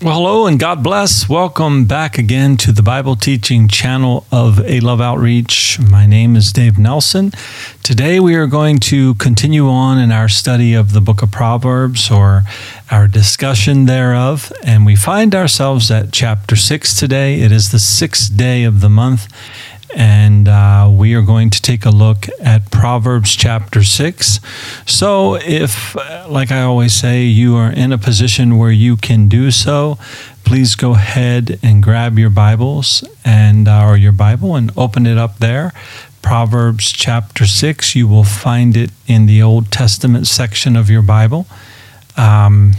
Well, hello and God bless. Welcome back again to the Bible teaching channel of A Love Outreach. My name is Dave Nelson. Today we are going to continue on in our study of the book of Proverbs or our discussion thereof. And we find ourselves at chapter 6 today. It is the sixth day of the month. And uh, we are going to take a look at Proverbs chapter 6. So, if, like I always say, you are in a position where you can do so, please go ahead and grab your Bibles and uh, or your Bible and open it up there. Proverbs chapter 6, you will find it in the Old Testament section of your Bible. Um,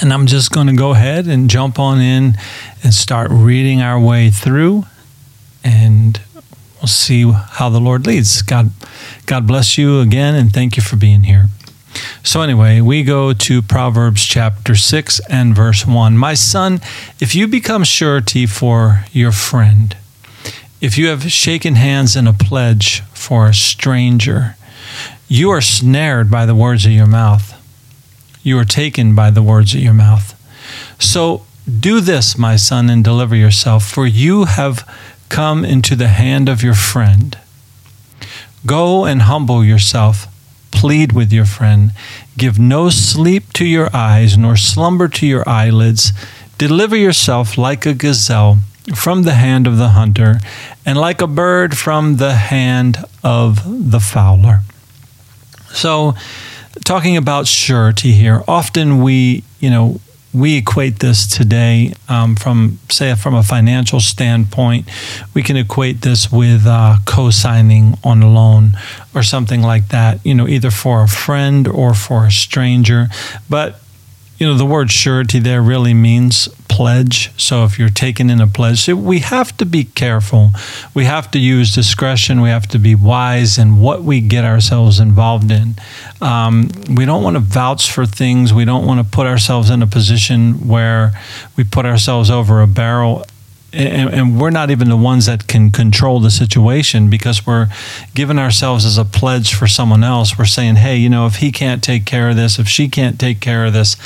and I'm just going to go ahead and jump on in and start reading our way through and we'll see how the Lord leads. God, God bless you again, and thank you for being here. So, anyway, we go to Proverbs chapter 6 and verse 1. My son, if you become surety for your friend, if you have shaken hands in a pledge for a stranger, you are snared by the words of your mouth. You are taken by the words of your mouth. So, do this, my son, and deliver yourself, for you have come into the hand of your friend. Go and humble yourself. Plead with your friend. Give no sleep to your eyes, nor slumber to your eyelids. Deliver yourself like a gazelle from the hand of the hunter, and like a bird from the hand of the fowler. So, talking about surety here, often we, you know, we equate this today um, from, say, from a financial standpoint. We can equate this with uh, co signing on a loan or something like that, you know, either for a friend or for a stranger. But you know, the word surety there really means pledge. So if you're taking in a pledge, we have to be careful. We have to use discretion. We have to be wise in what we get ourselves involved in. Um, we don't want to vouch for things. We don't want to put ourselves in a position where we put ourselves over a barrel and, and, we're not even the ones that can control the situation because we're giving ourselves as a pledge for someone else. We're saying, hey, you know, if he can't take care of this, if she can't take care of this,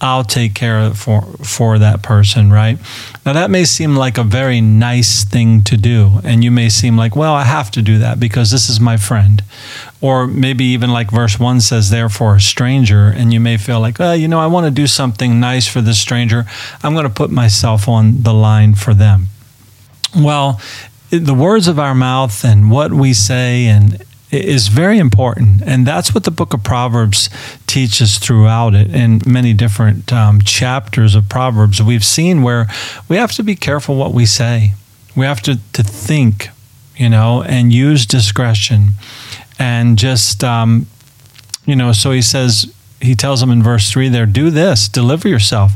I'll take care of for for that person, right? Now that may seem like a very nice thing to do, and you may seem like, well, I have to do that because this is my friend, or maybe even like verse one says, therefore a stranger, and you may feel like, well, you know, I want to do something nice for this stranger. I'm going to put myself on the line for them. Well, the words of our mouth and what we say and is very important. And that's what the book of Proverbs teaches throughout it in many different um, chapters of Proverbs. We've seen where we have to be careful what we say, we have to, to think, you know, and use discretion. And just, um, you know, so he says, he tells them in verse 3 there do this deliver yourself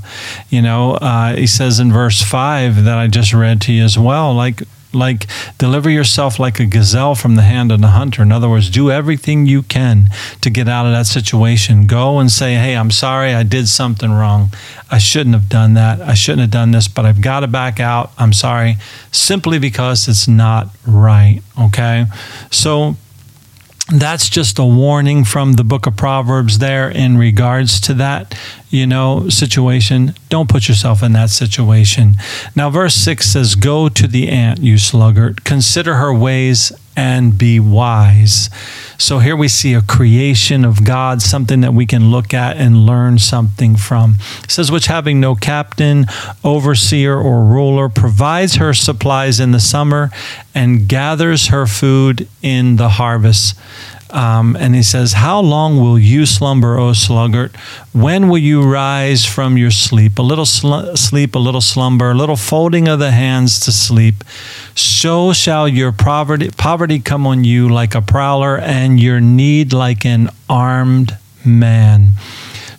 you know uh, he says in verse 5 that i just read to you as well like like deliver yourself like a gazelle from the hand of the hunter. In other words, do everything you can to get out of that situation. Go and say, Hey, I'm sorry, I did something wrong. I shouldn't have done that. I shouldn't have done this, but I've got to back out. I'm sorry, simply because it's not right. Okay. So that's just a warning from the book of Proverbs there in regards to that, you know, situation. Don't put yourself in that situation. Now, verse 6 says, Go to the ant, you sluggard, consider her ways and be wise. So here we see a creation of God, something that we can look at and learn something from. It says, which having no captain, overseer, or ruler, provides her supplies in the summer and gathers her food in the harvest. Um, and he says, How long will you slumber, O sluggard? When will you rise from your sleep? A little sl- sleep, a little slumber, a little folding of the hands to sleep. So shall your poverty, poverty come on you like a prowler, and your need like an armed man.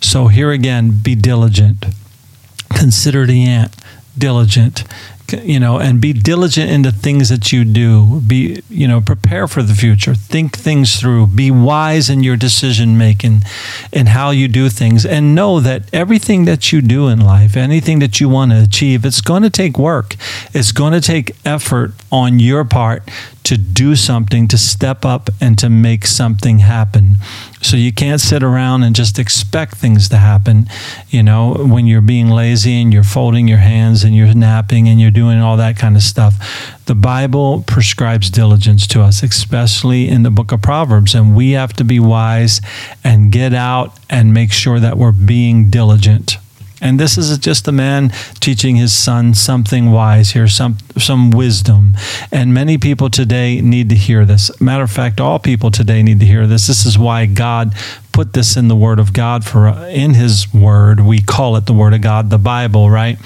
So here again, be diligent. Consider the ant diligent you know, and be diligent in the things that you do. Be, you know, prepare for the future. Think things through. Be wise in your decision making and how you do things. And know that everything that you do in life, anything that you want to achieve, it's going to take work. It's going to take effort on your part to do something, to step up and to make something happen. So you can't sit around and just expect things to happen. You know, when you're being lazy and you're folding your hands and you're napping and you're doing all that kind of stuff. The Bible prescribes diligence to us, especially in the book of Proverbs. And we have to be wise and get out and make sure that we're being diligent. And this is just a man teaching his son something wise here, some some wisdom. And many people today need to hear this. Matter of fact, all people today need to hear this. This is why God put this in the Word of God for uh, in His Word. We call it the Word of God, the Bible, right?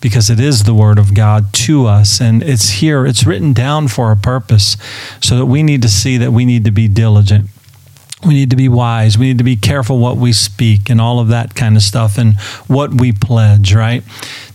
Because it is the Word of God to us, and it's here. It's written down for a purpose, so that we need to see that we need to be diligent we need to be wise. We need to be careful what we speak and all of that kind of stuff and what we pledge, right?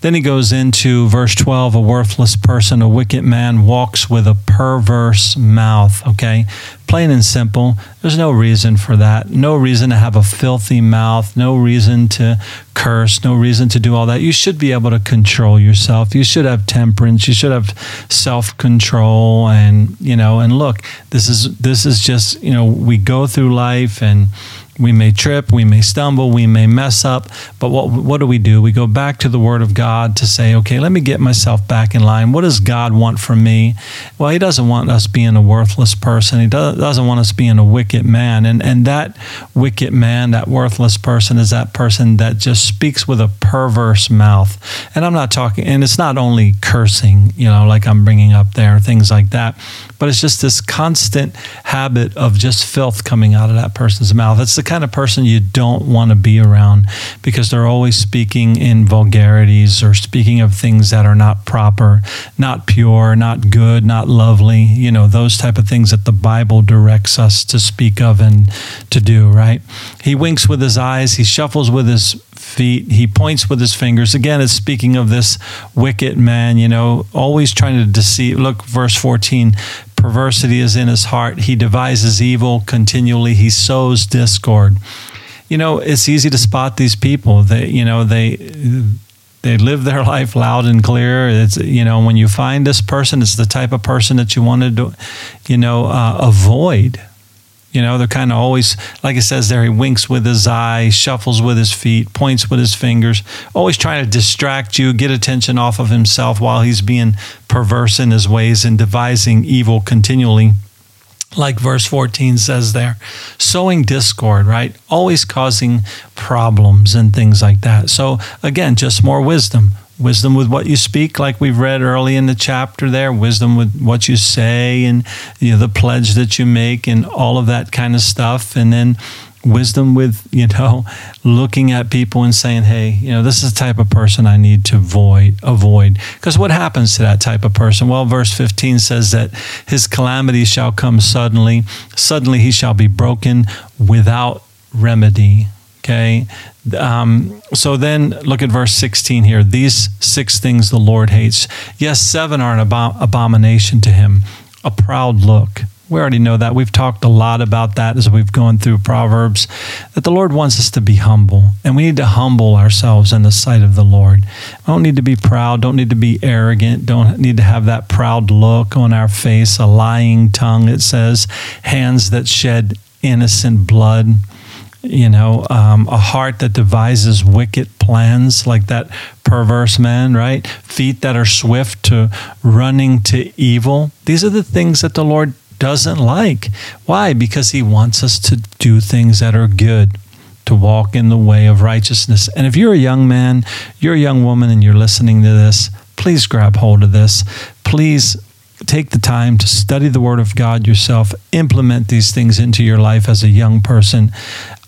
Then he goes into verse 12 a worthless person, a wicked man walks with a perverse mouth, okay? Plain and simple. There's no reason for that. No reason to have a filthy mouth. No reason to curse. No reason to do all that. You should be able to control yourself. You should have temperance. You should have self-control and, you know, and look, this is this is just, you know, we go through life and we may trip, we may stumble, we may mess up, but what what do we do? We go back to the Word of God to say, okay, let me get myself back in line. What does God want from me? Well, He doesn't want us being a worthless person. He doesn't want us being a wicked man, and and that wicked man, that worthless person, is that person that just speaks with a perverse mouth. And I'm not talking, and it's not only cursing, you know, like I'm bringing up there, things like that, but it's just this constant habit of just filth coming out of that person's mouth. It's the kind of person you don't want to be around because they're always speaking in vulgarities or speaking of things that are not proper, not pure, not good, not lovely, you know, those type of things that the Bible directs us to speak of and to do, right? He winks with his eyes, he shuffles with his feet, he points with his fingers. Again, it's speaking of this wicked man, you know, always trying to deceive. Look, verse 14 perversity is in his heart. He devises evil continually. He sows discord. You know, it's easy to spot these people. They, you know, they they live their life loud and clear. It's you know, when you find this person, it's the type of person that you want to, you know, uh, avoid. You know, they're kind of always, like it says there, he winks with his eye, shuffles with his feet, points with his fingers, always trying to distract you, get attention off of himself while he's being perverse in his ways and devising evil continually. Like verse 14 says there, sowing discord, right? Always causing problems and things like that. So, again, just more wisdom wisdom with what you speak like we've read early in the chapter there wisdom with what you say and you know, the pledge that you make and all of that kind of stuff. And then wisdom with you know looking at people and saying hey you know this is the type of person i need to avoid avoid. Because what happens to that type of person? Well verse 15 says that his calamity shall come suddenly. Suddenly he shall be broken without remedy Okay. Um, so then look at verse 16 here. These six things the Lord hates. Yes, seven are an abom- abomination to him. A proud look. We already know that. We've talked a lot about that as we've gone through Proverbs, that the Lord wants us to be humble. And we need to humble ourselves in the sight of the Lord. We don't need to be proud, don't need to be arrogant, don't need to have that proud look on our face, a lying tongue, it says, hands that shed innocent blood you know, um, a heart that devises wicked plans like that perverse man, right? Feet that are swift to running to evil. These are the things that the Lord doesn't like. Why? Because He wants us to do things that are good, to walk in the way of righteousness. And if you're a young man, you're a young woman, and you're listening to this, please grab hold of this. Please take the time to study the Word of God yourself, implement these things into your life as a young person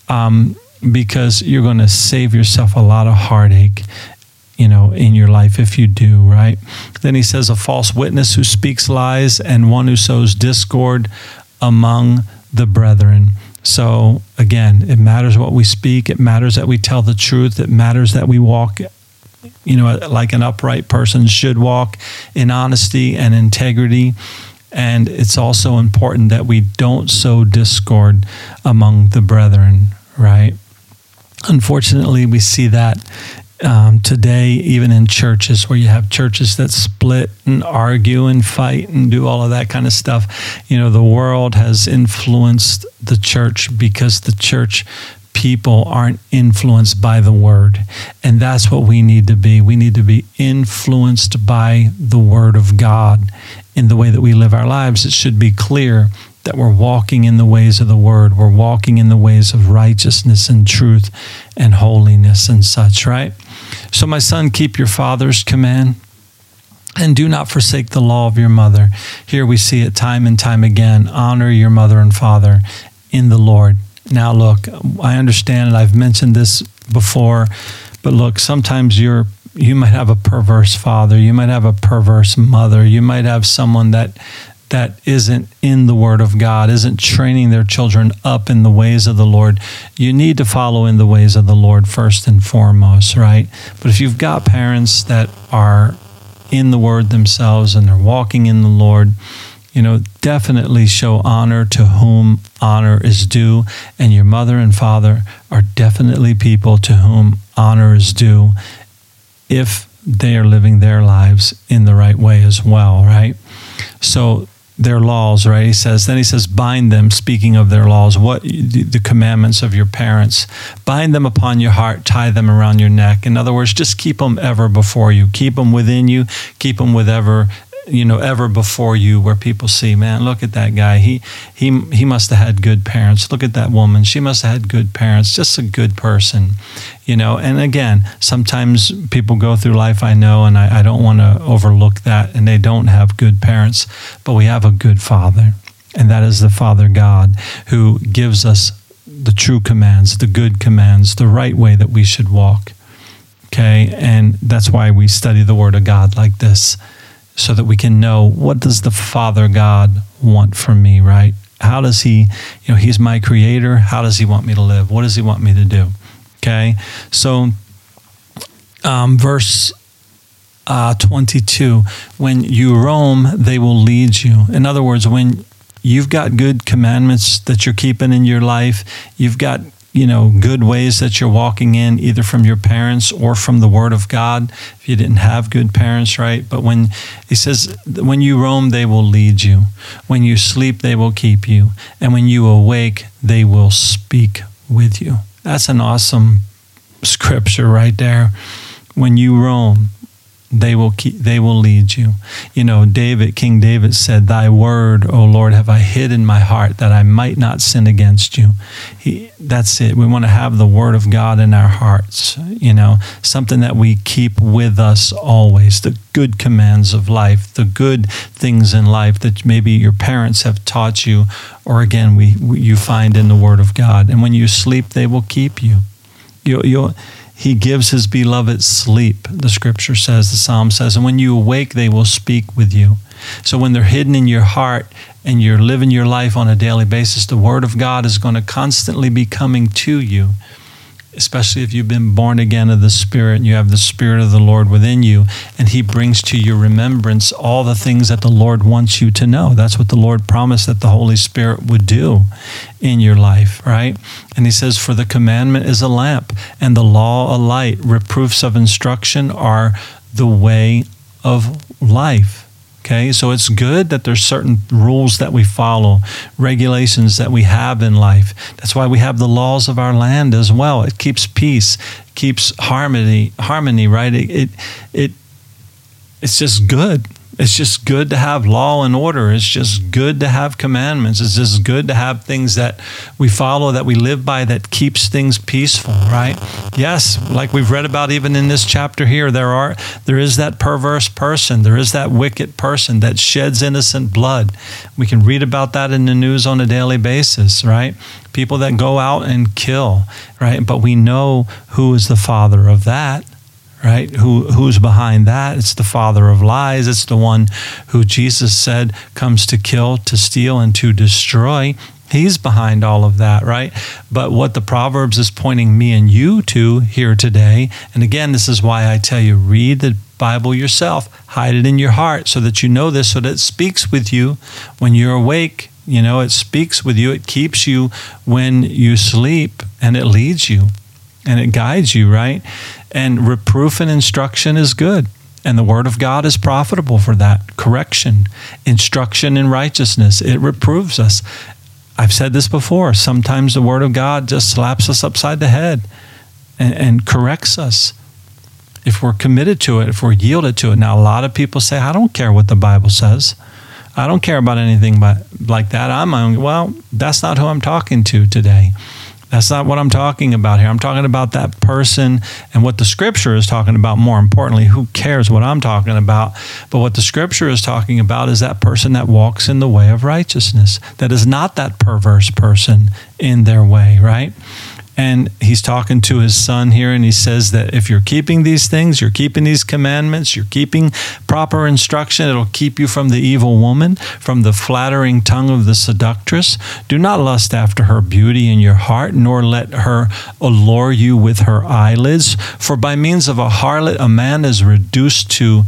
um, because you're going to save yourself a lot of heartache you know in your life if you do right? Then he says a false witness who speaks lies and one who sows discord among the brethren. So again it matters what we speak. It matters that we tell the truth. It matters that we walk you know, like an upright person should walk in honesty and integrity. And it's also important that we don't sow discord among the brethren, right? Unfortunately, we see that um, today, even in churches where you have churches that split and argue and fight and do all of that kind of stuff. You know, the world has influenced the church because the church people aren't influenced by the word. And that's what we need to be. We need to be influenced by the word of God in the way that we live our lives. It should be clear that we're walking in the ways of the word. We're walking in the ways of righteousness and truth and holiness and such, right? So, my son, keep your father's command and do not forsake the law of your mother. Here we see it time and time again honor your mother and father in the Lord. Now, look, I understand, and I've mentioned this before, but look, sometimes you're you might have a perverse father, you might have a perverse mother, you might have someone that that isn't in the Word of God, isn't training their children up in the ways of the Lord, you need to follow in the ways of the Lord first and foremost, right? But if you've got parents that are in the Word themselves and they're walking in the Lord, you know, definitely show honor to whom honor is due. And your mother and father are definitely people to whom honor is due if they are living their lives in the right way as well, right? So their laws, right? He says, then he says, bind them, speaking of their laws, what the commandments of your parents, bind them upon your heart, tie them around your neck. In other words, just keep them ever before you, keep them within you, keep them with ever you know ever before you where people see man look at that guy. He he he must have had good parents. Look at that woman. She must have had good parents. Just a good person you know? And again sometimes people go through life i know and i, I don't want to overlook that and they don't have good parents but we have a good father and that is the father god who gives us the true commands the good commands the right way that we should walk okay? And that's why we study the word of god like this so that we can know what does the Father God want from me, right? How does he, you know, he's my creator. How does he want me to live? What does he want me to do? Okay. So, um, verse uh, 22 when you roam, they will lead you. In other words, when you've got good commandments that you're keeping in your life, you've got you know, good ways that you're walking in, either from your parents or from the Word of God, if you didn't have good parents, right? But when he says, when you roam, they will lead you. When you sleep, they will keep you. And when you awake, they will speak with you. That's an awesome scripture right there. When you roam, they will keep, they will lead you. You know, David, King David said, "Thy word, O Lord, have I hid in my heart that I might not sin against you." He, that's it. We want to have the word of God in our hearts. You know, something that we keep with us always. The good commands of life, the good things in life that maybe your parents have taught you, or again, we, we you find in the word of God. And when you sleep, they will keep you. You you he gives his beloved sleep, the scripture says, the psalm says. And when you awake, they will speak with you. So when they're hidden in your heart and you're living your life on a daily basis, the word of God is going to constantly be coming to you especially if you've been born again of the Spirit and you have the Spirit of the Lord within you, and He brings to your remembrance all the things that the Lord wants you to know. That's what the Lord promised that the Holy Spirit would do in your life, right? And He says, For the commandment is a lamp, and the law a light. Reproofs of instruction are the way of life. Okay, so it's good that there's certain rules that we follow, regulations that we have in life. That's why we have the laws of our land as well. It keeps peace, keeps harmony, harmony, right? It it, it it's just good. It's just good to have law and order. It's just good to have commandments. It's just good to have things that we follow, that we live by, that keeps things peaceful, right? Yes, like we've read about even in this chapter here, there are there is that perverse person, there is that wicked person that sheds innocent blood. We can read about that in the news on a daily basis, right? People that go out and kill, right? But we know who is the father of that right? Who who's behind that? It's the father of lies. It's the one who Jesus said comes to kill, to steal, and to destroy. He's behind all of that, right? But what the Proverbs is pointing me and you to here today, and again, this is why I tell you read the Bible yourself, hide it in your heart so that you know this, so that it speaks with you when you're awake. You know, it speaks with you, it keeps you when you sleep, and it leads you and it guides you, right? And reproof and instruction is good. And the word of God is profitable for that. Correction, instruction in righteousness, it reproves us. I've said this before. Sometimes the word of God just slaps us upside the head and, and corrects us if we're committed to it, if we're yielded to it. Now, a lot of people say, I don't care what the Bible says. I don't care about anything but, like that. I'm well, that's not who I'm talking to today. That's not what I'm talking about here. I'm talking about that person and what the scripture is talking about. More importantly, who cares what I'm talking about? But what the scripture is talking about is that person that walks in the way of righteousness, that is not that perverse person in their way, right? And he's talking to his son here, and he says that if you're keeping these things, you're keeping these commandments, you're keeping proper instruction, it'll keep you from the evil woman, from the flattering tongue of the seductress. Do not lust after her beauty in your heart, nor let her allure you with her eyelids. For by means of a harlot, a man is reduced to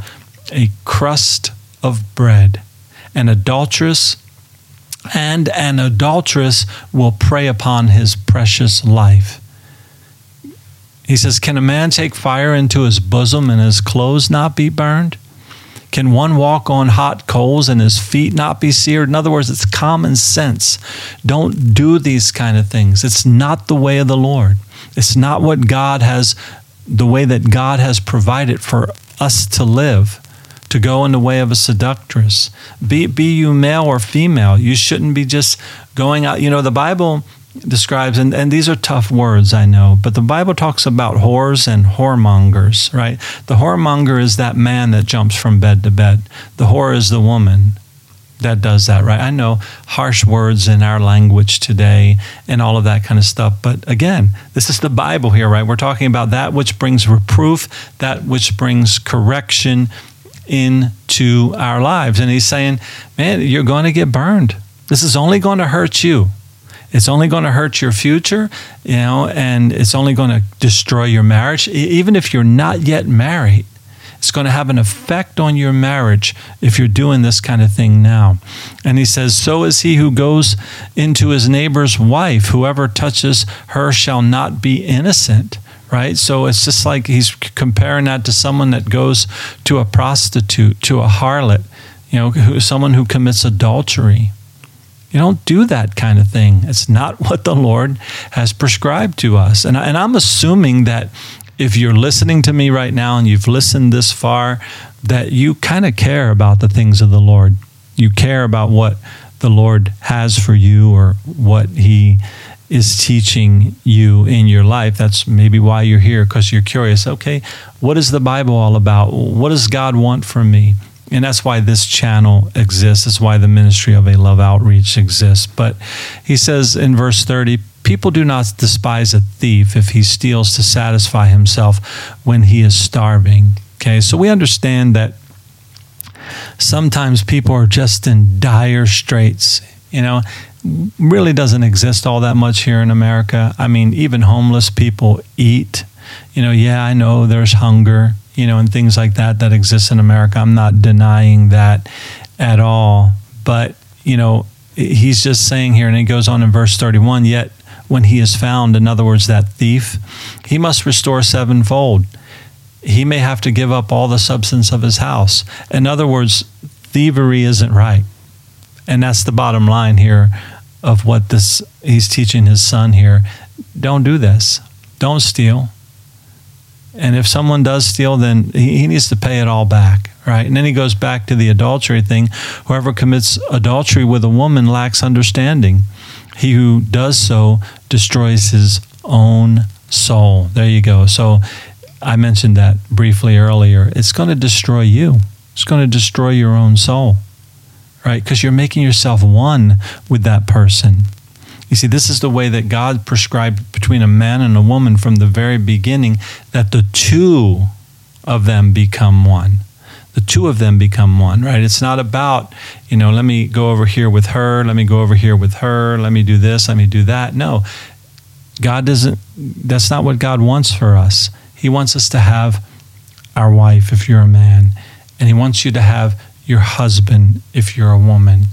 a crust of bread. An adulteress and an adulteress will prey upon his precious life. He says, Can a man take fire into his bosom and his clothes not be burned? Can one walk on hot coals and his feet not be seared? In other words, it's common sense. Don't do these kind of things. It's not the way of the Lord. It's not what God has, the way that God has provided for us to live to go in the way of a seductress. Be, be you male or female. You shouldn't be just going out. You know, the Bible describes, and, and these are tough words, I know, but the Bible talks about whores and whoremongers, right? The whoremonger is that man that jumps from bed to bed, the whore is the woman that does that, right? I know harsh words in our language today and all of that kind of stuff. But again, this is the Bible here, right? We're talking about that which brings reproof, that which brings correction, into our lives. And he's saying, man, you're going to get burned. This is only going to hurt you. It's only going to hurt your future, you know, and it's only going to destroy your marriage. Even if you're not yet married, it's going to have an effect on your marriage if you're doing this kind of thing now. And he says, So is he who goes into his neighbor's wife. Whoever touches her shall not be innocent right? So it's just like he's comparing that to someone that goes to a prostitute, to a harlot, you know, who, someone who commits adultery. You don't do that kind of thing. It's not what the Lord has prescribed to us. And, and I'm assuming that if you're listening to me right now and you've listened this far, that you kind of care about the things of the Lord. You care about what the Lord has for you or what He is teaching you in your life. That's maybe why you're here because you're curious. Okay, what is the Bible all about? What does God want from me? And that's why this channel exists. That's why the ministry of a love outreach exists. But he says in verse 30, people do not despise a thief if he steals to satisfy himself when he is starving. Okay, so we understand that sometimes people are just in dire straits. You know, really doesn't exist all that much here in America. I mean, even homeless people eat. You know, yeah, I know there's hunger, you know, and things like that that exists in America. I'm not denying that at all. But, you know, he's just saying here, and he goes on in verse 31 yet when he is found, in other words, that thief, he must restore sevenfold. He may have to give up all the substance of his house. In other words, thievery isn't right. And that's the bottom line here of what this he's teaching his son here. Don't do this. Don't steal. And if someone does steal, then he, he needs to pay it all back, right? And then he goes back to the adultery thing. Whoever commits adultery with a woman lacks understanding. He who does so destroys his own soul. There you go. So I mentioned that briefly earlier. It's going to destroy you. It's going to destroy your own soul right? Because you're making yourself one with that person. You see, this is the way that God prescribed between a man and a woman from the very beginning that the two of them become one. The two of them become one, right? It's not about, you know, let me go over here with her, let me go over here with her, let me do this, let me do that. No, God doesn't, that's not what God wants for us. He wants us to have our wife if you're a man, and He wants you to have your husband if you're a woman,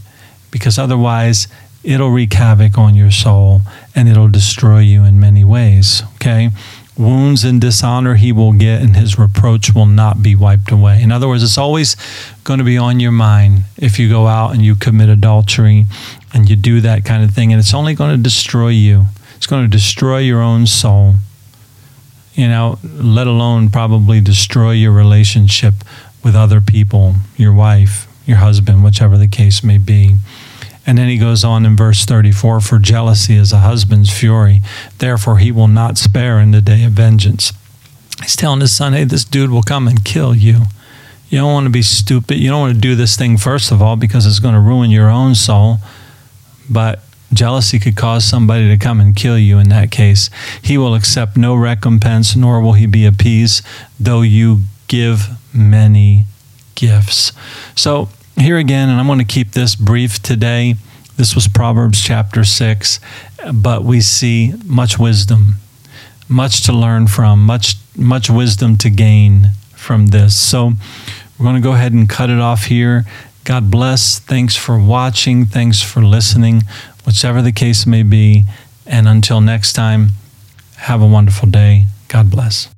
because otherwise it'll wreak havoc on your soul and it'll destroy you in many ways. Okay? Wounds and dishonor he will get, and his reproach will not be wiped away. In other words, it's always going to be on your mind if you go out and you commit adultery and you do that kind of thing, and it's only going to destroy you. It's going to destroy your own soul, you know, let alone probably destroy your relationship with other people, your wife, your husband, whichever the case may be. And then he goes on in verse 34 For jealousy is a husband's fury, therefore he will not spare in the day of vengeance. He's telling his son, Hey, this dude will come and kill you. You don't want to be stupid. You don't want to do this thing, first of all, because it's going to ruin your own soul. But jealousy could cause somebody to come and kill you in that case. He will accept no recompense, nor will he be appeased, though you give many gifts. So here again, and I'm going to keep this brief today. This was Proverbs chapter 6, but we see much wisdom, much to learn from, much much wisdom to gain from this. So we're going to go ahead and cut it off here. God bless. Thanks for watching. Thanks for listening, whichever the case may be. And until next time, have a wonderful day. God bless.